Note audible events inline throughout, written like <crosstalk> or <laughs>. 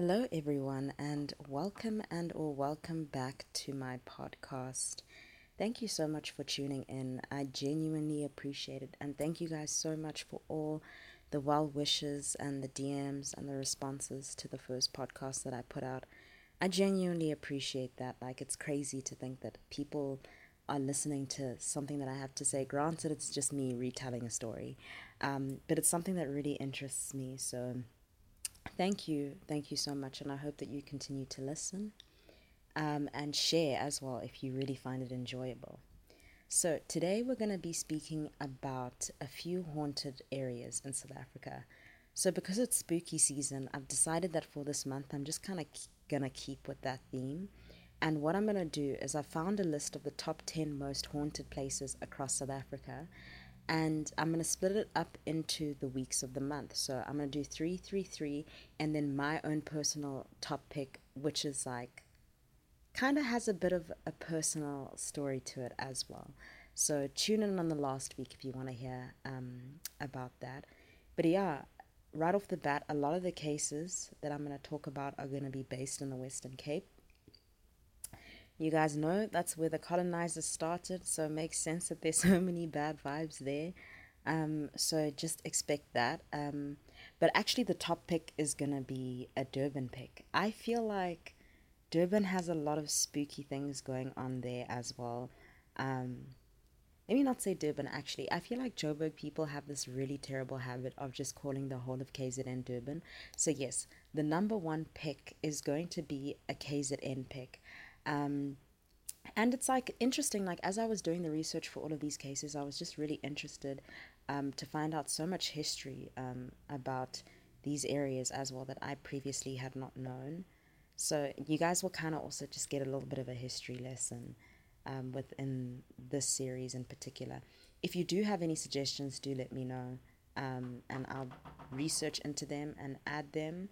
Hello, everyone, and welcome and or welcome back to my podcast. Thank you so much for tuning in. I genuinely appreciate it, and thank you guys so much for all the well wishes and the DMs and the responses to the first podcast that I put out. I genuinely appreciate that. Like, it's crazy to think that people are listening to something that I have to say. Granted, it's just me retelling a story, um, but it's something that really interests me. So, thank you. Thank you so much. And I hope that you continue to listen um, and share as well if you really find it enjoyable. So, today we're going to be speaking about a few haunted areas in South Africa. So, because it's spooky season, I've decided that for this month I'm just kind of going to keep with that theme. And what I'm going to do is I found a list of the top 10 most haunted places across South Africa and I'm going to split it up into the weeks of the month. So I'm going to do three, three, three, and then my own personal top pick, which is like kind of has a bit of a personal story to it as well. So tune in on the last week if you want to hear um, about that. But yeah, right off the bat, a lot of the cases that I'm going to talk about are going to be based in the Western Cape. You guys know that's where the colonizers started, so it makes sense that there's <laughs> so many bad vibes there. Um, so just expect that. Um, but actually, the top pick is gonna be a Durban pick. I feel like Durban has a lot of spooky things going on there as well. Um, let me not say Durban actually. I feel like Joburg people have this really terrible habit of just calling the whole of KZN Durban. So, yes, the number one pick is going to be a KZN pick. Um, and it's like interesting, like as I was doing the research for all of these cases, I was just really interested um, to find out so much history um, about these areas as well that I previously had not known. So you guys will kind of also just get a little bit of a history lesson um, within this series in particular. If you do have any suggestions, do let me know, um, and I'll research into them and add them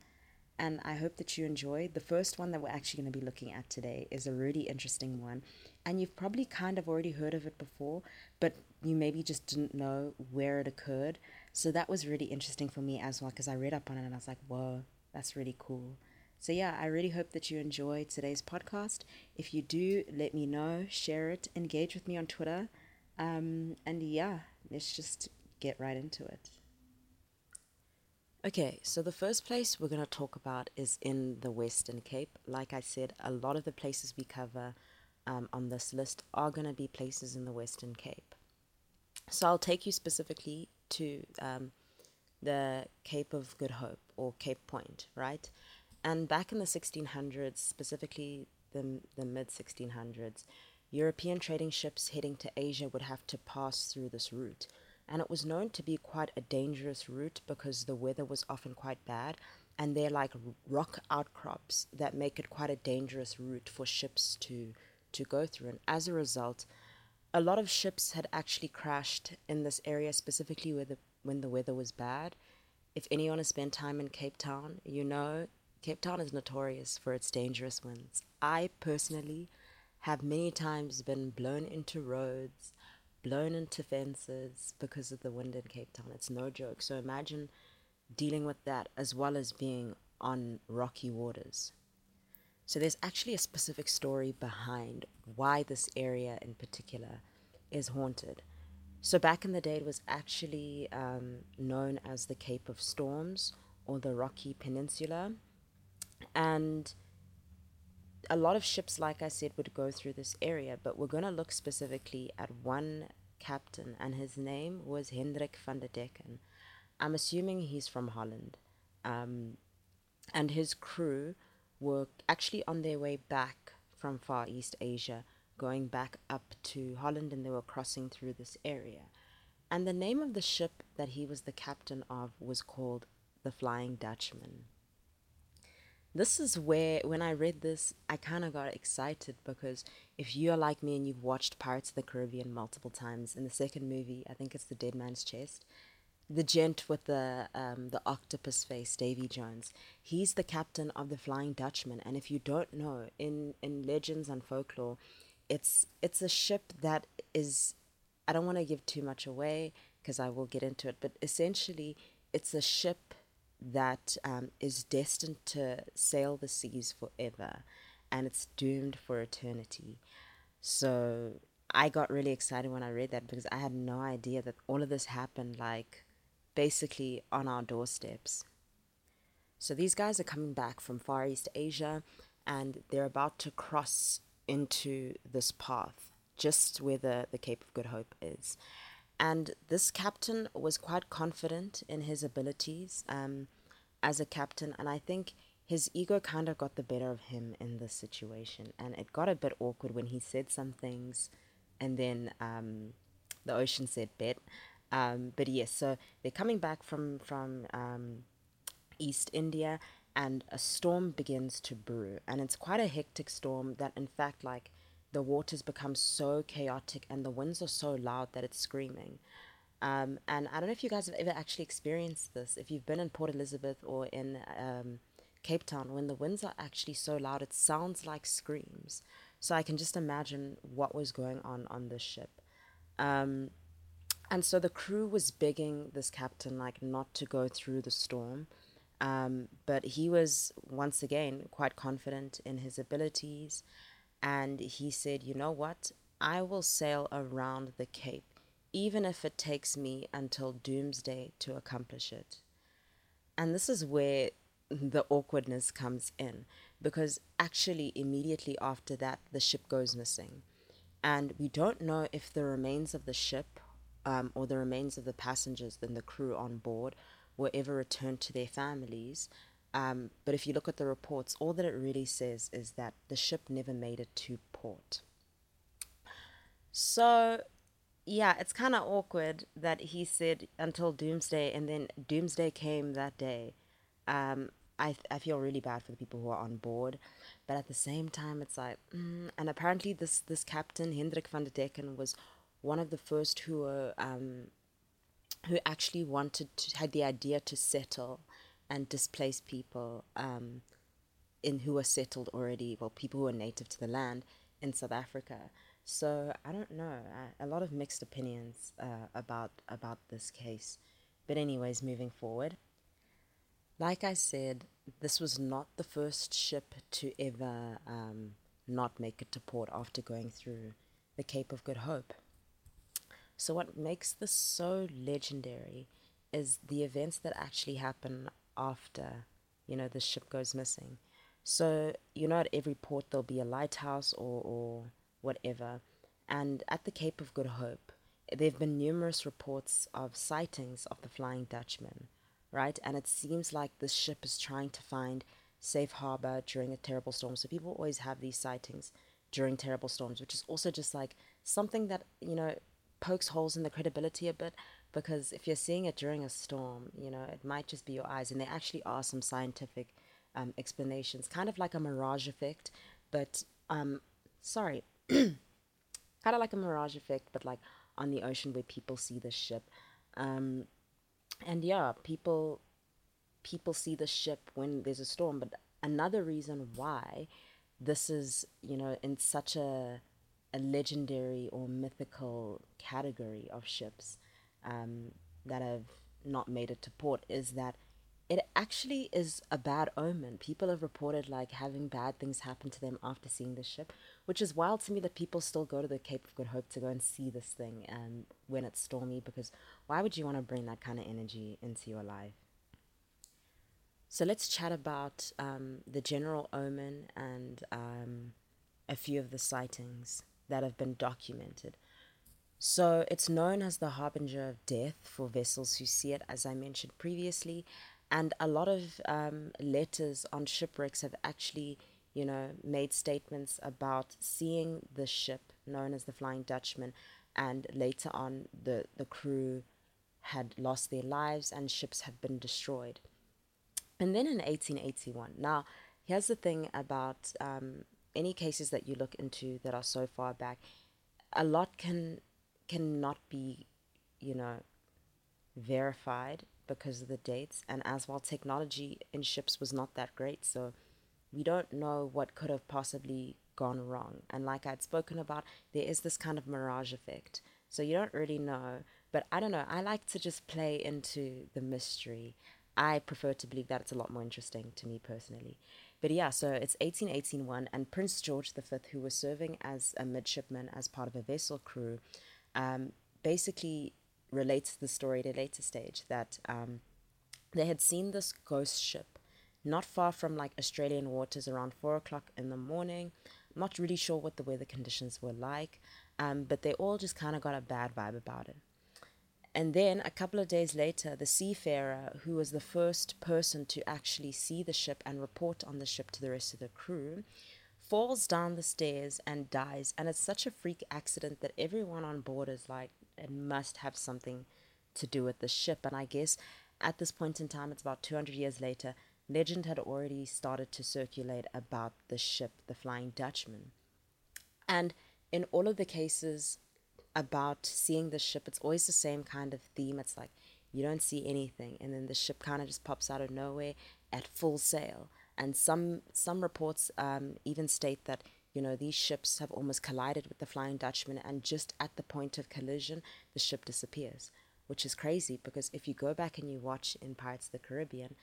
and I hope that you enjoy. The first one that we're actually going to be looking at today is a really interesting one, and you've probably kind of already heard of it before, but you maybe just didn't know where it occurred. So that was really interesting for me as well because I read up on it and I was like, whoa, that's really cool. So, yeah, I really hope that you enjoy today's podcast. If you do, let me know, share it, engage with me on Twitter. Um, and yeah, let's just get right into it. Okay, so the first place we're going to talk about is in the Western Cape. Like I said, a lot of the places we cover um, on this list are going to be places in the Western Cape. So I'll take you specifically to um, the Cape of Good Hope or Cape Point, right? And back in the 1600s, specifically the, the mid 1600s, European trading ships heading to Asia would have to pass through this route and it was known to be quite a dangerous route because the weather was often quite bad. And they're like rock outcrops that make it quite a dangerous route for ships to to go through. And as a result a lot of ships had actually crashed in this area specifically where the when the weather was bad. If anyone has spent time in Cape Town you know Cape Town is notorious for its dangerous winds. I personally have many times been blown into roads blown into fences because of the wind in Cape Town. It's no joke. So imagine dealing with that as well as being on rocky waters. So there's actually a specific story behind why this area in particular is haunted. So back in the day, it was actually um, known as the Cape of Storms or the Rocky Peninsula. And a lot of ships, like I said, would go through this area, but we're going to look specifically at one captain, and his name was Hendrik van der Decken. I'm assuming he's from Holland. Um, and his crew were actually on their way back from Far East Asia, going back up to Holland, and they were crossing through this area. And the name of the ship that he was the captain of was called the Flying Dutchman this is where when I read this, I kind of got excited because if you're like me and you've watched Pirates of the Caribbean multiple times, in the second movie, I think it's the Dead Man's Chest, the gent with the um, the octopus face, Davy Jones, he's the captain of the Flying Dutchman. And if you don't know, in in legends and folklore, it's it's a ship that is. I don't want to give too much away because I will get into it, but essentially, it's a ship that um, is destined to sail the seas forever and it's doomed for eternity. So I got really excited when I read that because I had no idea that all of this happened like basically on our doorsteps. So these guys are coming back from Far East Asia and they're about to cross into this path just where the, the Cape of Good Hope is. And this captain was quite confident in his abilities um, as a captain, and I think his ego kind of got the better of him in this situation. And it got a bit awkward when he said some things, and then um, the ocean said bet. Um, but yes, so they're coming back from from um, East India, and a storm begins to brew, and it's quite a hectic storm that, in fact, like the waters become so chaotic and the winds are so loud that it's screaming. Um, and I don't know if you guys have ever actually experienced this. If you've been in Port Elizabeth or in um, Cape Town, when the winds are actually so loud, it sounds like screams. So I can just imagine what was going on on this ship. Um, and so the crew was begging this captain like not to go through the storm. Um, but he was once again quite confident in his abilities and he said, You know what? I will sail around the Cape, even if it takes me until doomsday to accomplish it. And this is where the awkwardness comes in because actually, immediately after that, the ship goes missing. And we don't know if the remains of the ship um, or the remains of the passengers and the crew on board were ever returned to their families. Um, but if you look at the reports, all that it really says is that the ship never made it to port. So, yeah, it's kind of awkward that he said until doomsday, and then doomsday came that day. Um, I, I feel really bad for the people who are on board, but at the same time, it's like, mm, and apparently this this captain Hendrik van der Decken was one of the first who were um, who actually wanted to had the idea to settle and displaced people um, in who were settled already, well, people who are native to the land in South Africa. So I don't know. I, a lot of mixed opinions uh, about about this case. But anyways, moving forward. Like I said, this was not the first ship to ever um, not make it to port after going through the Cape of Good Hope. So what makes this so legendary is the events that actually happen after, you know, the ship goes missing. So, you know, at every port there'll be a lighthouse or, or whatever. And at the Cape of Good Hope, there have been numerous reports of sightings of the Flying Dutchman, right? And it seems like this ship is trying to find safe harbor during a terrible storm. So people always have these sightings during terrible storms, which is also just like something that, you know, pokes holes in the credibility a bit because if you're seeing it during a storm, you know, it might just be your eyes. And there actually are some scientific um, explanations, kind of like a mirage effect, but um, sorry, <clears throat> kind of like a mirage effect, but like on the ocean where people see the ship. Um, and yeah, people people see the ship when there's a storm. But another reason why this is, you know, in such a a legendary or mythical category of ships um, that have not made it to port is that it actually is a bad omen. People have reported like having bad things happen to them after seeing the ship, which is wild to me that people still go to the Cape of Good Hope to go and see this thing um, when it's stormy. Because why would you want to bring that kind of energy into your life? So let's chat about um, the general omen and um, a few of the sightings that have been documented. So it's known as the harbinger of death for vessels who see it, as I mentioned previously. And a lot of um, letters on shipwrecks have actually, you know, made statements about seeing the ship known as the Flying Dutchman, and later on the, the crew had lost their lives and ships have been destroyed. And then in 1881, now here's the thing about um, any cases that you look into that are so far back, a lot can cannot be, you know, verified because of the dates. And as well, technology in ships was not that great. So we don't know what could have possibly gone wrong. And like I'd spoken about, there is this kind of mirage effect. So you don't really know. But I don't know. I like to just play into the mystery. I prefer to believe that it's a lot more interesting to me personally. But yeah, so it's 1818 and Prince George V, who was serving as a midshipman as part of a vessel crew, um, basically relates the story at a later stage that um, they had seen this ghost ship not far from like Australian waters around four o'clock in the morning. I'm not really sure what the weather conditions were like, um, but they all just kind of got a bad vibe about it. And then a couple of days later, the seafarer, who was the first person to actually see the ship and report on the ship to the rest of the crew, falls down the stairs and dies. And it's such a freak accident that everyone on board is like, it must have something to do with the ship. And I guess at this point in time, it's about 200 years later, legend had already started to circulate about the ship, the Flying Dutchman. And in all of the cases about seeing the ship, it's always the same kind of theme. It's like you don't see anything, and then the ship kind of just pops out of nowhere at full sail. And some some reports um, even state that you know these ships have almost collided with the Flying Dutchman, and just at the point of collision, the ship disappears, which is crazy because if you go back and you watch in Pirates of the Caribbean,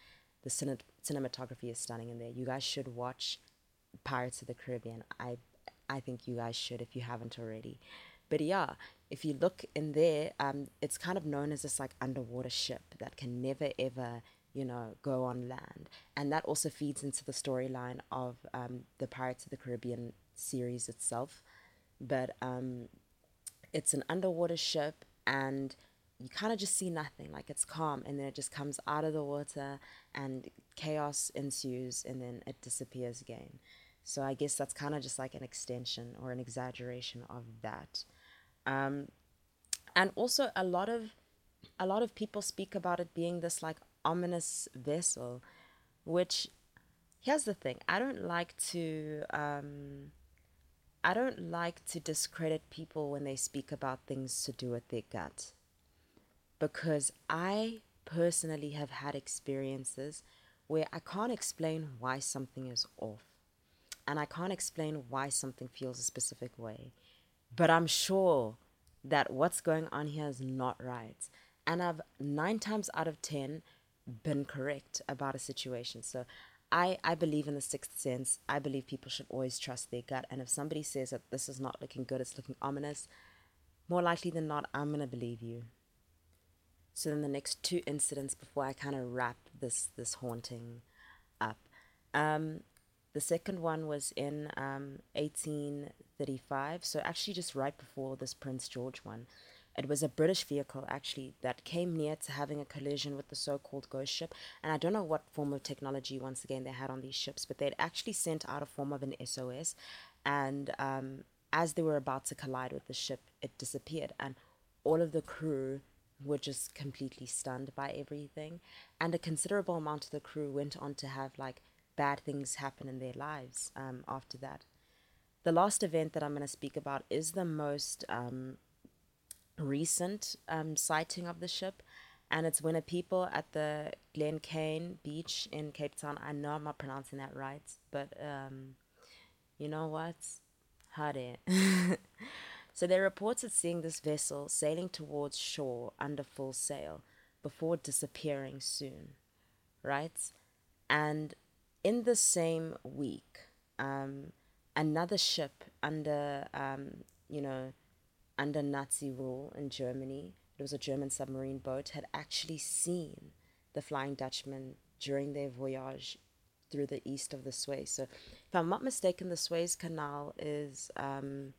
the cine- cinematography is stunning in there. You guys should watch Pirates of the Caribbean. I I think you guys should if you haven't already. But yeah, if you look in there, um, it's kind of known as this like underwater ship that can never ever, you know, go on land. And that also feeds into the storyline of um, the Pirates of the Caribbean series itself. But um, it's an underwater ship and you kind of just see nothing like it's calm and then it just comes out of the water and chaos ensues and then it disappears again so i guess that's kind of just like an extension or an exaggeration of that um, and also a lot of a lot of people speak about it being this like ominous vessel, which here's the thing I don't like to um, I don't like to discredit people when they speak about things to do with their gut. Because I personally have had experiences where I can't explain why something is off. And I can't explain why something feels a specific way. But I'm sure that what's going on here is not right. And I've nine times out of 10 been correct about a situation. So I, I believe in the sixth sense. I believe people should always trust their gut. And if somebody says that this is not looking good, it's looking ominous, more likely than not, I'm going to believe you. So then the next two incidents before I kind of wrap this, this haunting up. Um, the second one was in um, 1835, so actually just right before this Prince George one. It was a British vehicle actually that came near to having a collision with the so called ghost ship. And I don't know what form of technology, once again, they had on these ships, but they'd actually sent out a form of an SOS. And um, as they were about to collide with the ship, it disappeared. And all of the crew were just completely stunned by everything. And a considerable amount of the crew went on to have like bad things happen in their lives um, after that. The last event that I'm going to speak about is the most um, recent um, sighting of the ship, and it's when a people at the Glencairn beach in Cape Town. I know I'm not pronouncing that right, but um, you know what? Hade. <laughs> so they reported seeing this vessel sailing towards shore under full sail before disappearing soon, right? And in the same week, um, another ship under, um, you know, under Nazi rule in Germany, it was a German submarine boat, had actually seen the Flying Dutchman during their voyage through the east of the Suez. So, if I'm not mistaken, the Suez Canal is um,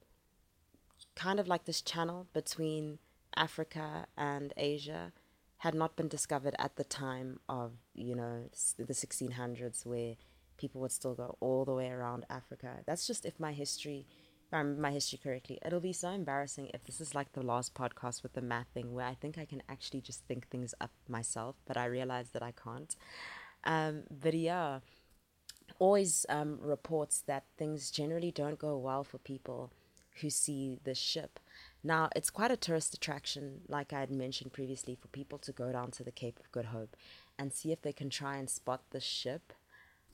kind of like this channel between Africa and Asia had not been discovered at the time of you know the 1600s where people would still go all the way around Africa. That's just if my history, I remember my history correctly. It'll be so embarrassing if this is like the last podcast with the math thing where I think I can actually just think things up myself, but I realize that I can't. Um, but yeah, always um, reports that things generally don't go well for people who see the ship. Now, it's quite a tourist attraction, like I had mentioned previously, for people to go down to the Cape of Good Hope and see if they can try and spot the ship.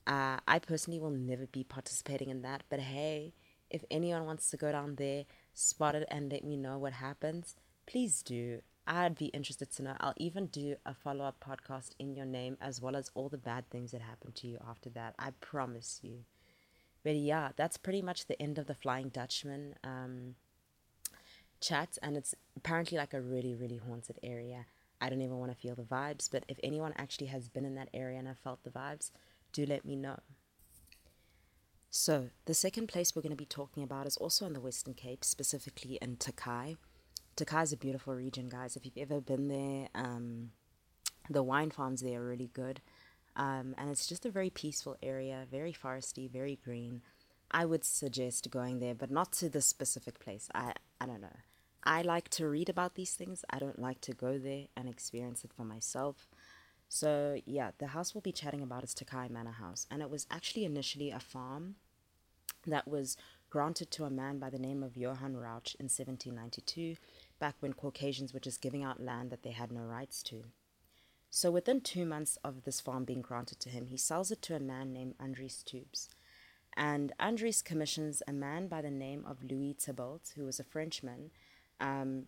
Uh, I personally will never be participating in that, but hey, if anyone wants to go down there, spot it, and let me know what happens, please do. I'd be interested to know. I'll even do a follow up podcast in your name as well as all the bad things that happened to you after that. I promise you. But yeah, that's pretty much the end of the Flying Dutchman um, chat. And it's apparently like a really, really haunted area. I don't even want to feel the vibes. But if anyone actually has been in that area and have felt the vibes, do let me know. So, the second place we're going to be talking about is also in the Western Cape, specifically in Tokai. Tokai is a beautiful region, guys. If you've ever been there, um, the wine farms there are really good. Um, and it's just a very peaceful area, very foresty, very green. I would suggest going there, but not to this specific place. I, I don't know. I like to read about these things. I don't like to go there and experience it for myself. So, yeah, the house we'll be chatting about is Tokai Manor House. And it was actually initially a farm that was granted to a man by the name of Johann Rauch in 1792, back when Caucasians were just giving out land that they had no rights to. So, within two months of this farm being granted to him, he sells it to a man named Andries Teubes. And Andries commissions a man by the name of Louis Thibault, who was a Frenchman, um,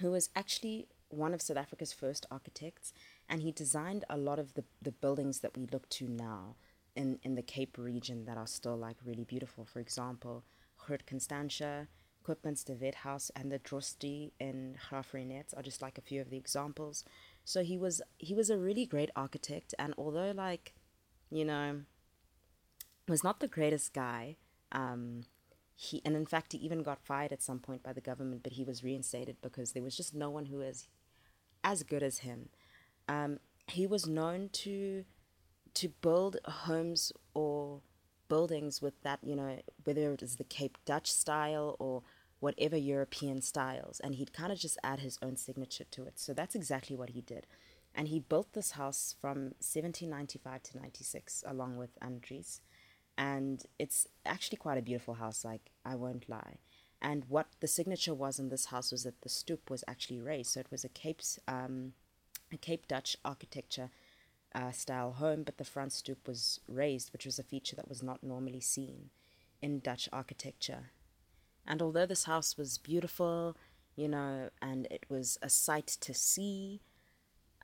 who was actually one of South Africa's first architects, and he designed a lot of the, the buildings that we look to now in, in the Cape region that are still like really beautiful. For example, Groot Constantia, Koopmans de Wethuis, and the Drostdy in Graaff-Reinet are just like a few of the examples. So he was he was a really great architect, and although like, you know, was not the greatest guy. Um, he and in fact he even got fired at some point by the government, but he was reinstated because there was just no one who was as good as him. Um, he was known to to build homes or buildings with that, you know, whether it is the Cape Dutch style or whatever European styles, and he'd kind of just add his own signature to it. So that's exactly what he did. And he built this house from 1795 to 96 along with Andries. And it's actually quite a beautiful house, like, I won't lie. And what the signature was in this house was that the stoop was actually raised. So it was a Cape, um, a Cape Dutch architecture uh, style home, but the front stoop was raised, which was a feature that was not normally seen in Dutch architecture. And although this house was beautiful, you know, and it was a sight to see,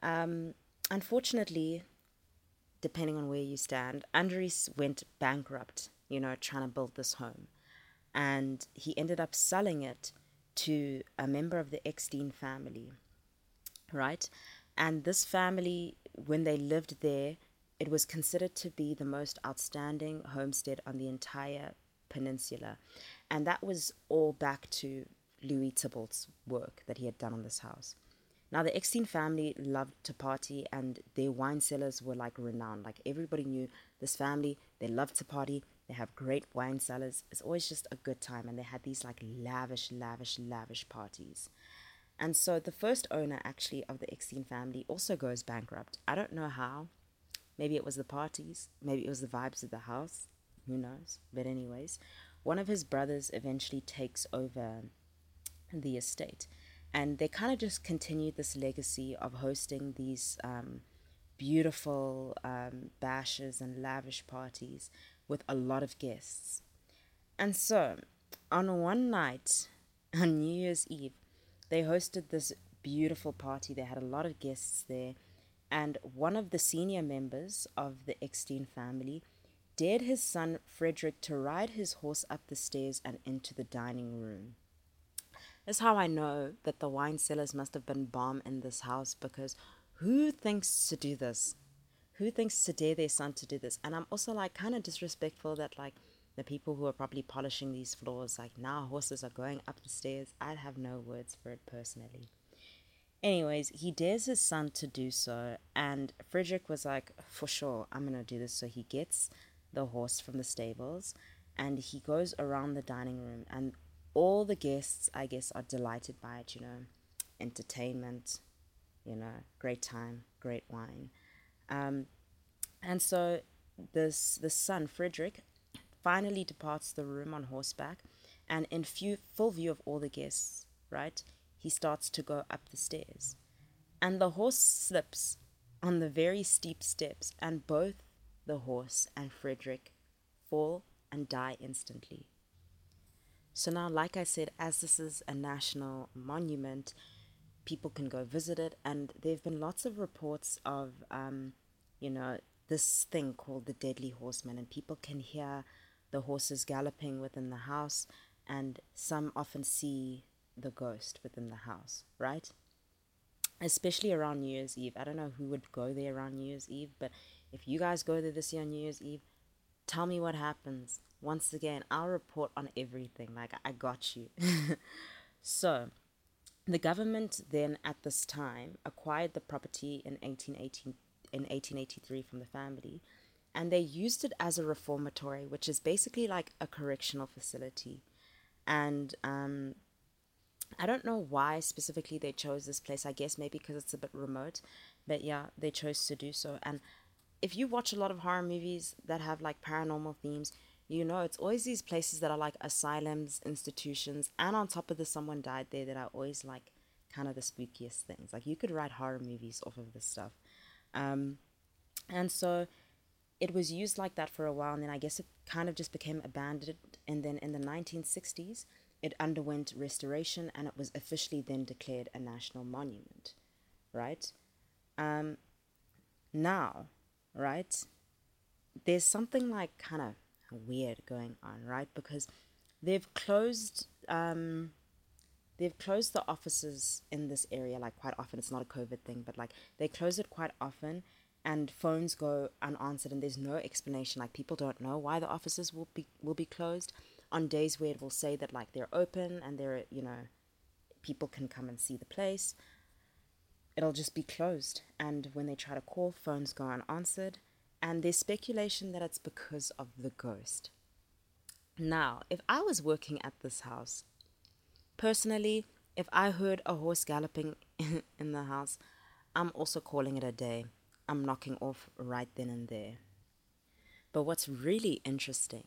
um, unfortunately, depending on where you stand, Andries went bankrupt, you know, trying to build this home. And he ended up selling it to a member of the Eckstein family, right? And this family, when they lived there, it was considered to be the most outstanding homestead on the entire peninsula. And that was all back to Louis Thibault's work that he had done on this house. Now, the Eckstein family loved to party, and their wine cellars were like renowned. Like everybody knew this family, they loved to party, they have great wine cellars. It's always just a good time, and they had these like lavish, lavish, lavish parties. And so the first owner, actually, of the Eckstein family also goes bankrupt. I don't know how. Maybe it was the parties, maybe it was the vibes of the house. Who knows? But, anyways, one of his brothers eventually takes over the estate. And they kind of just continued this legacy of hosting these um, beautiful um, bashes and lavish parties with a lot of guests. And so, on one night, <laughs> on New Year's Eve, they hosted this beautiful party. They had a lot of guests there. And one of the senior members of the Eckstein family dared his son Frederick to ride his horse up the stairs and into the dining room. That's how I know that the wine cellars must have been bomb in this house because who thinks to do this? Who thinks to dare their son to do this? And I'm also like kind of disrespectful that like the people who are probably polishing these floors, like now horses are going up the stairs. I'd have no words for it personally. Anyways, he dares his son to do so, and Frederick was like, For sure, I'm gonna do this. So he gets the horse from the stables and he goes around the dining room, and all the guests, I guess, are delighted by it, you know, entertainment, you know, great time, great wine. Um, and so this the son, Frederick, finally departs the room on horseback, and in few, full view of all the guests, right, he starts to go up the stairs. And the horse slips on the very steep steps, and both the horse and Frederick fall and die instantly. So, now, like I said, as this is a national monument, people can go visit it. And there have been lots of reports of, um, you know, this thing called the deadly horseman, and people can hear the horses galloping within the house, and some often see the ghost within the house, right? Especially around New Year's Eve. I don't know who would go there around New Year's Eve, but if you guys go there this year on New Year's Eve, tell me what happens. Once again, I'll report on everything. Like, I got you. <laughs> so, the government then at this time acquired the property in 1818 in 1883 from the family and they used it as a reformatory which is basically like a correctional facility. And um, i don't know why specifically they chose this place. I guess maybe because it's a bit remote but yeah they chose to do so. And if you watch a lot of horror movies that have like paranormal themes you know it's always these places that are like asylums institutions and on top of this someone died there that are always like kind of the spookiest things. Like you could write horror movies off of this stuff. Um, and so it was used like that for a while and then i guess it kind of just became abandoned and then in the 1960s it underwent restoration and it was officially then declared a national monument right um, now right there's something like kind of weird going on, right? Because they've closed um, they've closed the offices in this area like quite often. It's not a COVID thing, but like they close it quite often and phones go unanswered and there's no explanation. Like people don't know why the offices will be will be closed on days where it will say that like they're open and they're you know people can come and see the place. It'll just be closed and when they try to call, phones go unanswered and there's speculation that it's because of the ghost. Now, if I was working at this house, personally, if I heard a horse galloping <laughs> in the house, I'm also calling it a day. I'm knocking off right then and there. But what's really interesting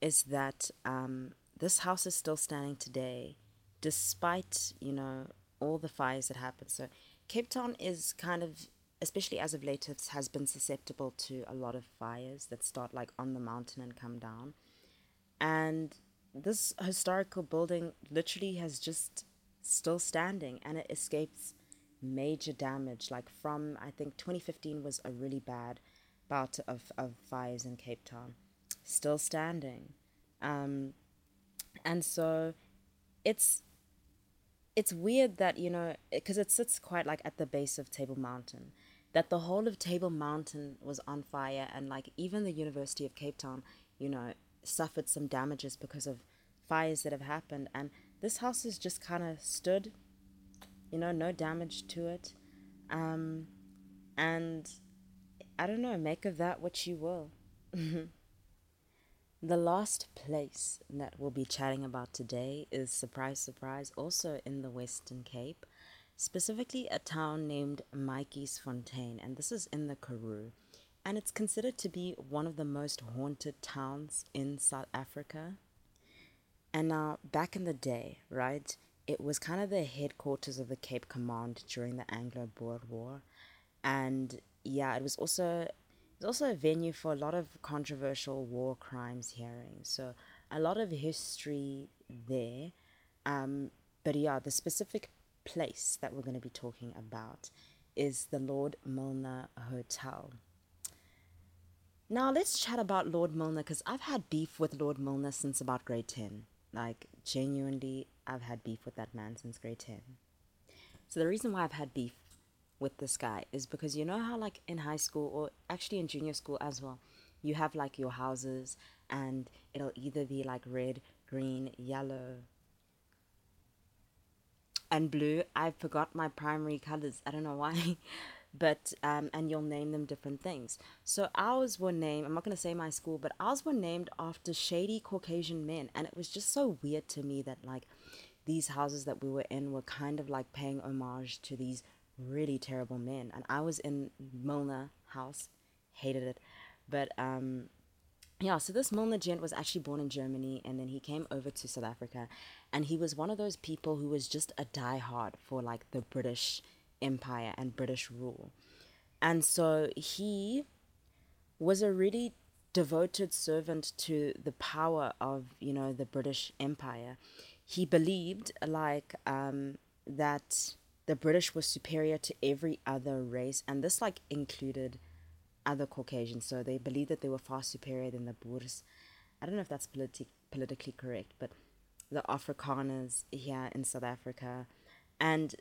is that um, this house is still standing today, despite you know all the fires that happened. So Cape Town is kind of especially as of late, has been susceptible to a lot of fires that start like on the mountain and come down. And this historical building literally has just still standing and it escapes major damage. Like from, I think 2015 was a really bad bout of, of fires in Cape Town. Still standing. Um, and so it's it's weird that you know because it sits quite like at the base of table mountain that the whole of Table Mountain was on fire, and like even the University of Cape Town, you know, suffered some damages because of fires that have happened. And this house has just kind of stood, you know, no damage to it. Um, and I don't know, make of that what you will. <laughs> the last place that we'll be chatting about today is, surprise, surprise, also in the Western Cape specifically a town named Matjiesfontein, and this is in the Karoo. And it's considered to be one of the most haunted towns in South Africa. And now, back in the day, right, it was kind of the headquarters of the Cape Command during the Anglo Boer War. And yeah, it was also it was also a venue for a lot of controversial war crimes hearings. So a lot of history there. Um, but yeah, the specific place that we're going to be talking about is the Lord Milner Hotel. Now, let's chat about Lord Milner because I've had beef with Lord Milner since about grade 10. Like, genuinely, I've had beef with that man since grade 10. So, the reason why I've had beef with this guy is because you know how, like, in high school or actually in junior school as well, you have like your houses and it'll either be like red, green, yellow, and blue. I forgot my primary colors. I don't know why. <laughs> but um, and you'll name them different things. So ours were named. I'm not gonna say my school, but ours were named after shady Caucasian men, and it was just so weird to me that like these houses that we were in were kind of like paying homage to these really terrible men. And I was in Milner House, hated it, but um, yeah, so this Milner gent was actually born in Germany and then he came over to South Africa and he was one of those people who was just a diehard for like the British Empire and British rule. And so he was a really devoted servant to the power of, you know, the British Empire. He believed like um, that the British were superior to every other race, and this like included other Caucasians. So they believed that they were far superior than the Boers. I don't know if that's politi- politically correct, but the Afrikaners here in South Africa, and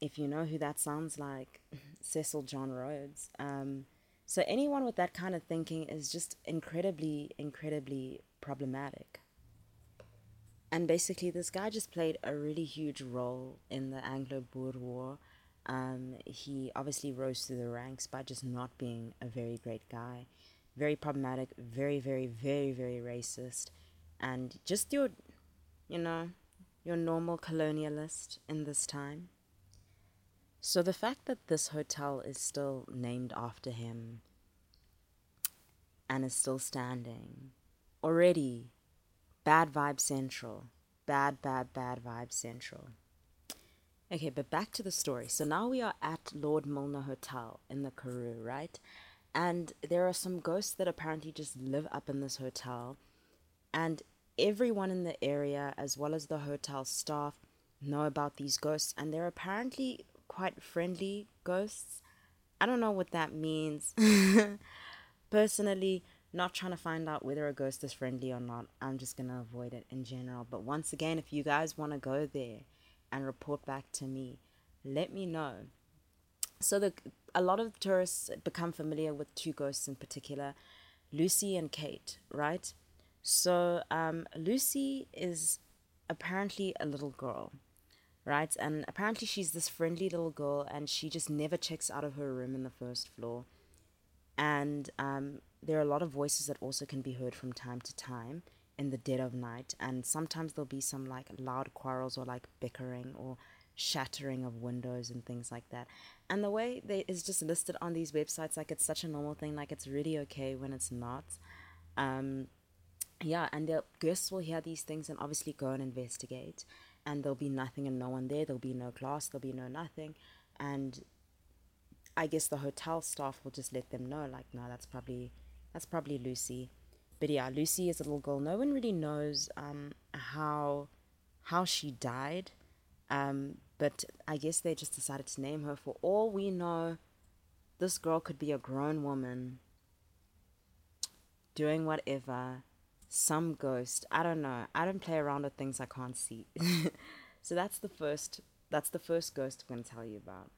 if you know who that sounds like, <laughs> Cecil John Rhodes. Um, so anyone with that kind of thinking is just incredibly, incredibly problematic. And basically, this guy just played a really huge role in the Anglo Boer War. Um, he obviously rose through the ranks by just not being a very great guy. Very problematic, very, very, very, very racist. And just your, you know, your normal colonialist in this time. So the fact that this hotel is still named after him and is still standing, already bad vibe central. Bad, bad, bad vibe central. Okay, but back to the story. So now we are at Lord Milner Hotel in the Karoo, right? And there are some ghosts that apparently just live up in this hotel. And everyone in the area, as well as the hotel staff, know about these ghosts. And they're apparently quite friendly ghosts. I don't know what that means. <laughs> Personally, not trying to find out whether a ghost is friendly or not. I'm just going to avoid it in general. But once again, if you guys want to go there and report back to me, let me know. So the a lot of tourists become familiar with two ghosts in particular, Lucy and Kate, right? So um, Lucy is apparently a little girl right? And apparently she's this friendly little girl and she just never checks out of her room in the first floor. And um, there are a lot of voices that also can be heard from time to time in the dead of night. And sometimes there'll be some like loud quarrels or like bickering or shattering of windows and things like that. And the way they is just listed on these websites, like it's such a normal thing, like it's really okay when it's not. Um, yeah, and the guests will hear these things and obviously go and investigate and there'll be nothing and no one there. There'll be no glass, there'll be no nothing. And I guess the hotel staff will just let them know, like, no, that's probably that's probably Lucy. But yeah, Lucy is a little girl. No one really knows um, how how she died. Um, but I guess they just decided to name her. For all we know, this girl could be a grown woman doing whatever some ghost. I don't know. I don't play around with things I can't see. <laughs> so that's the first that's the first ghost I'm going to tell you about.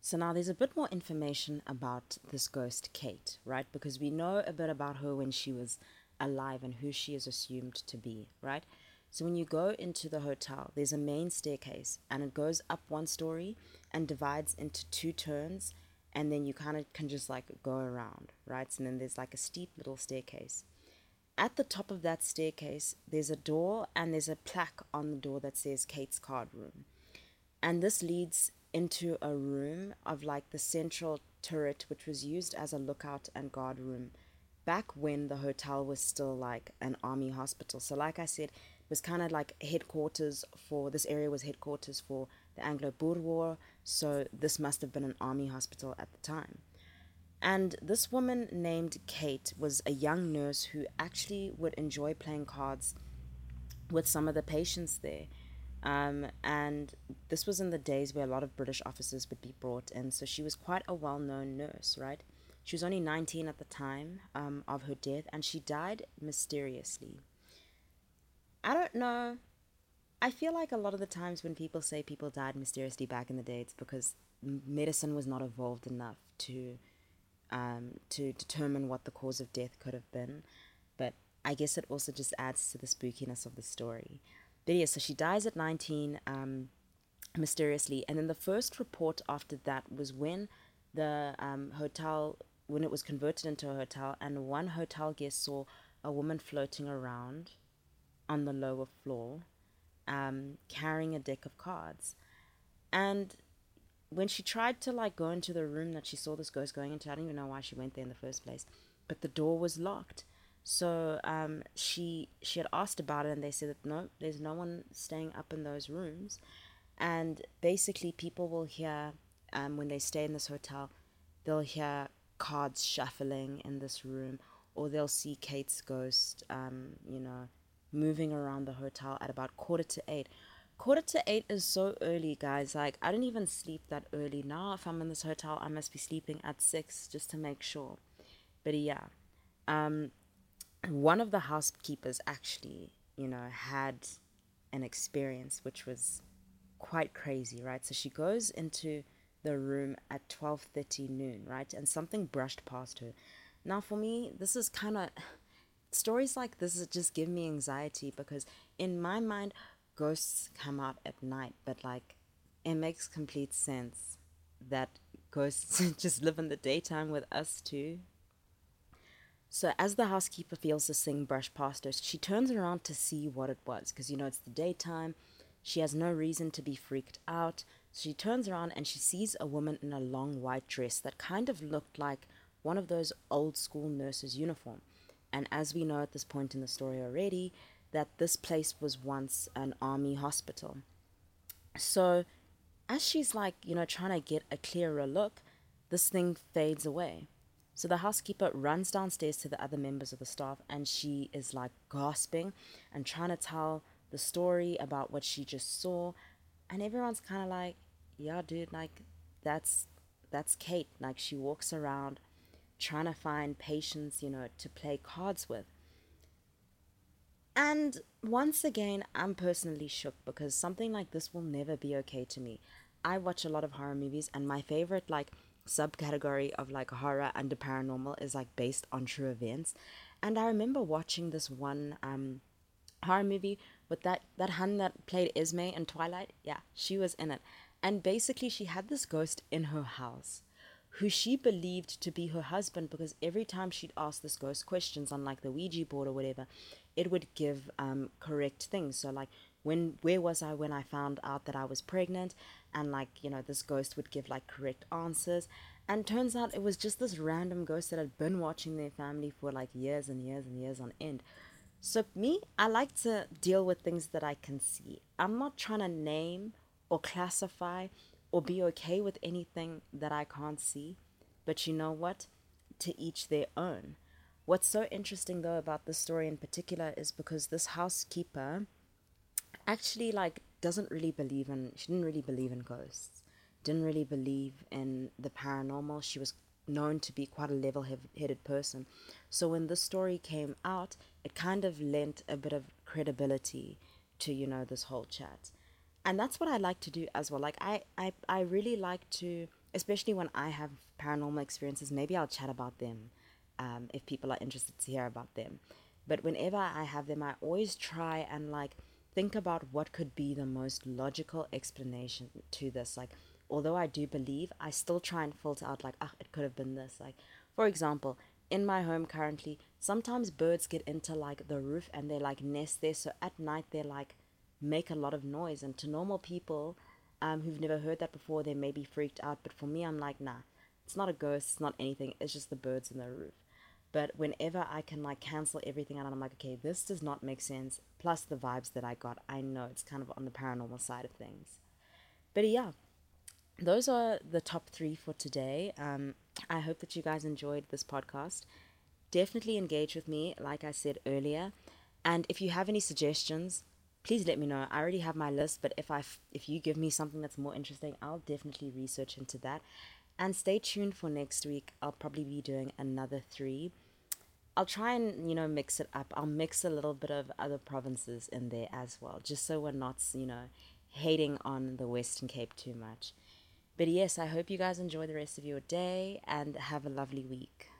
So now there's a bit more information about this ghost Kate, right? Because we know a bit about her when she was alive and who she is assumed to be, right? So when you go into the hotel, there's a main staircase and it goes up one story and divides into two turns and then you kind of can just like go around, right? And then there's like a steep little staircase at the top of that staircase, there's a door and there's a plaque on the door that says Kate's Card Room. And this leads into a room of like the central turret, which was used as a lookout and guard room back when the hotel was still like an army hospital. So, like I said, it was kind of like headquarters for this area was headquarters for the Anglo Boer War. So, this must have been an army hospital at the time. And this woman named Kate was a young nurse who actually would enjoy playing cards with some of the patients there. Um, and this was in the days where a lot of British officers would be brought in. So she was quite a well known nurse, right? She was only 19 at the time um, of her death, and she died mysteriously. I don't know. I feel like a lot of the times when people say people died mysteriously back in the day, it's because medicine was not evolved enough to um, to determine what the cause of death could have been. But I guess it also just adds to the spookiness of the story. But yeah, so she dies at 19 um, mysteriously. And then the first report after that was when the um, hotel, when it was converted into a hotel, and one hotel guest saw a woman floating around on the lower floor um, carrying a deck of cards. And when she tried to like go into the room that she saw this ghost going into, I don't even know why she went there in the first place, but the door was locked. So um, she she had asked about it, and they said that no, there's no one staying up in those rooms, and basically people will hear um, when they stay in this hotel, they'll hear cards shuffling in this room, or they'll see Kate's ghost, um, you know, moving around the hotel at about quarter to eight, quarter to eight is so early, guys. Like, I don't even sleep that early. Now, if I'm in this hotel, I must be sleeping at six just to make sure. But yeah, um, one of the housekeepers actually, you know, had an experience which was quite crazy, right? So she goes into the room at 12:30 noon, right? And something brushed past her. Now for me, this is kind of stories like this just give me anxiety because in my mind ghosts come out at night, but like it makes complete sense that ghosts <laughs> just live in the daytime with us too. So as the housekeeper feels this thing brush past her, she turns around to see what it was because you know it's the daytime. She has no reason to be freaked out. She turns around and she sees a woman in a long white dress that kind of looked like one of those old school nurses' uniform. And as we know at this point in the story already, that this place was once an army hospital. So as she's like, you know, trying to get a clearer look, this thing fades away. So the housekeeper runs downstairs to the other members of the staff and she is like gasping and trying to tell the story about what she just saw. And everyone's kind of like, yeah, dude, like that's that's Kate. Like she walks around trying to find patients, you know, to play cards with. And once again, I'm personally shook because something like this will never be okay to me. I watch a lot of horror movies, and my favorite, like, subcategory of like horror and the paranormal is like based on true events. And I remember watching this one um, horror movie with that that hun that played Esme in Twilight. Yeah, she was in it. And basically, she had this ghost in her house who she believed to be her husband because every time she'd ask this ghost questions on like the Ouija board or whatever, it would give um, correct things. So like when where was I when I found out that I was pregnant, and like you know this ghost would give like correct answers, and turns out it was just this random ghost that had been watching their family for like years and years and years on end. So me, I like to deal with things that I can see. I'm not trying to name or classify or be okay with anything that I can't see. But you know what? To each their own. What's so interesting though about this story in particular is because this housekeeper actually like doesn't really believe in she didn't really believe in ghosts. Didn't really believe in the paranormal. She was known to be quite a level headed person. So when this story came out, it kind of lent a bit of credibility to, you know, this whole chat and that's what I like to do as well. Like I, I, I really like to, especially when I have paranormal experiences. Maybe I'll chat about them, um, if people are interested to hear about them. But whenever I have them, I always try and like think about what could be the most logical explanation to this. Like, although I do believe, I still try and filter out like, ah, it could have been this. Like, for example, in my home currently, sometimes birds get into like the roof and they like nest there. So at night they're like make a lot of noise. And to normal people um, who've never heard that before, they may be freaked out. But for me, I'm like, nah, it's not a ghost, it's not anything, it's just the birds in the roof. But whenever I can like cancel everything out, I'm like, okay, this does not make sense. Plus the vibes that I got, I know it's kind of on the paranormal side of things. But yeah, those are the top three for today. Um, I hope that you guys enjoyed this podcast. Definitely engage with me, like I said earlier. And if you have any suggestions, please let me know. I already have my list, but if I if you give me something that's more interesting, I'll definitely research into that. And stay tuned for next week. I'll probably be doing another 3. I'll try and, you know, mix it up. I'll mix a little bit of other provinces in there as well, just so we're not, you know, hating on the Western Cape too much. But yes, I hope you guys enjoy the rest of your day and have a lovely week.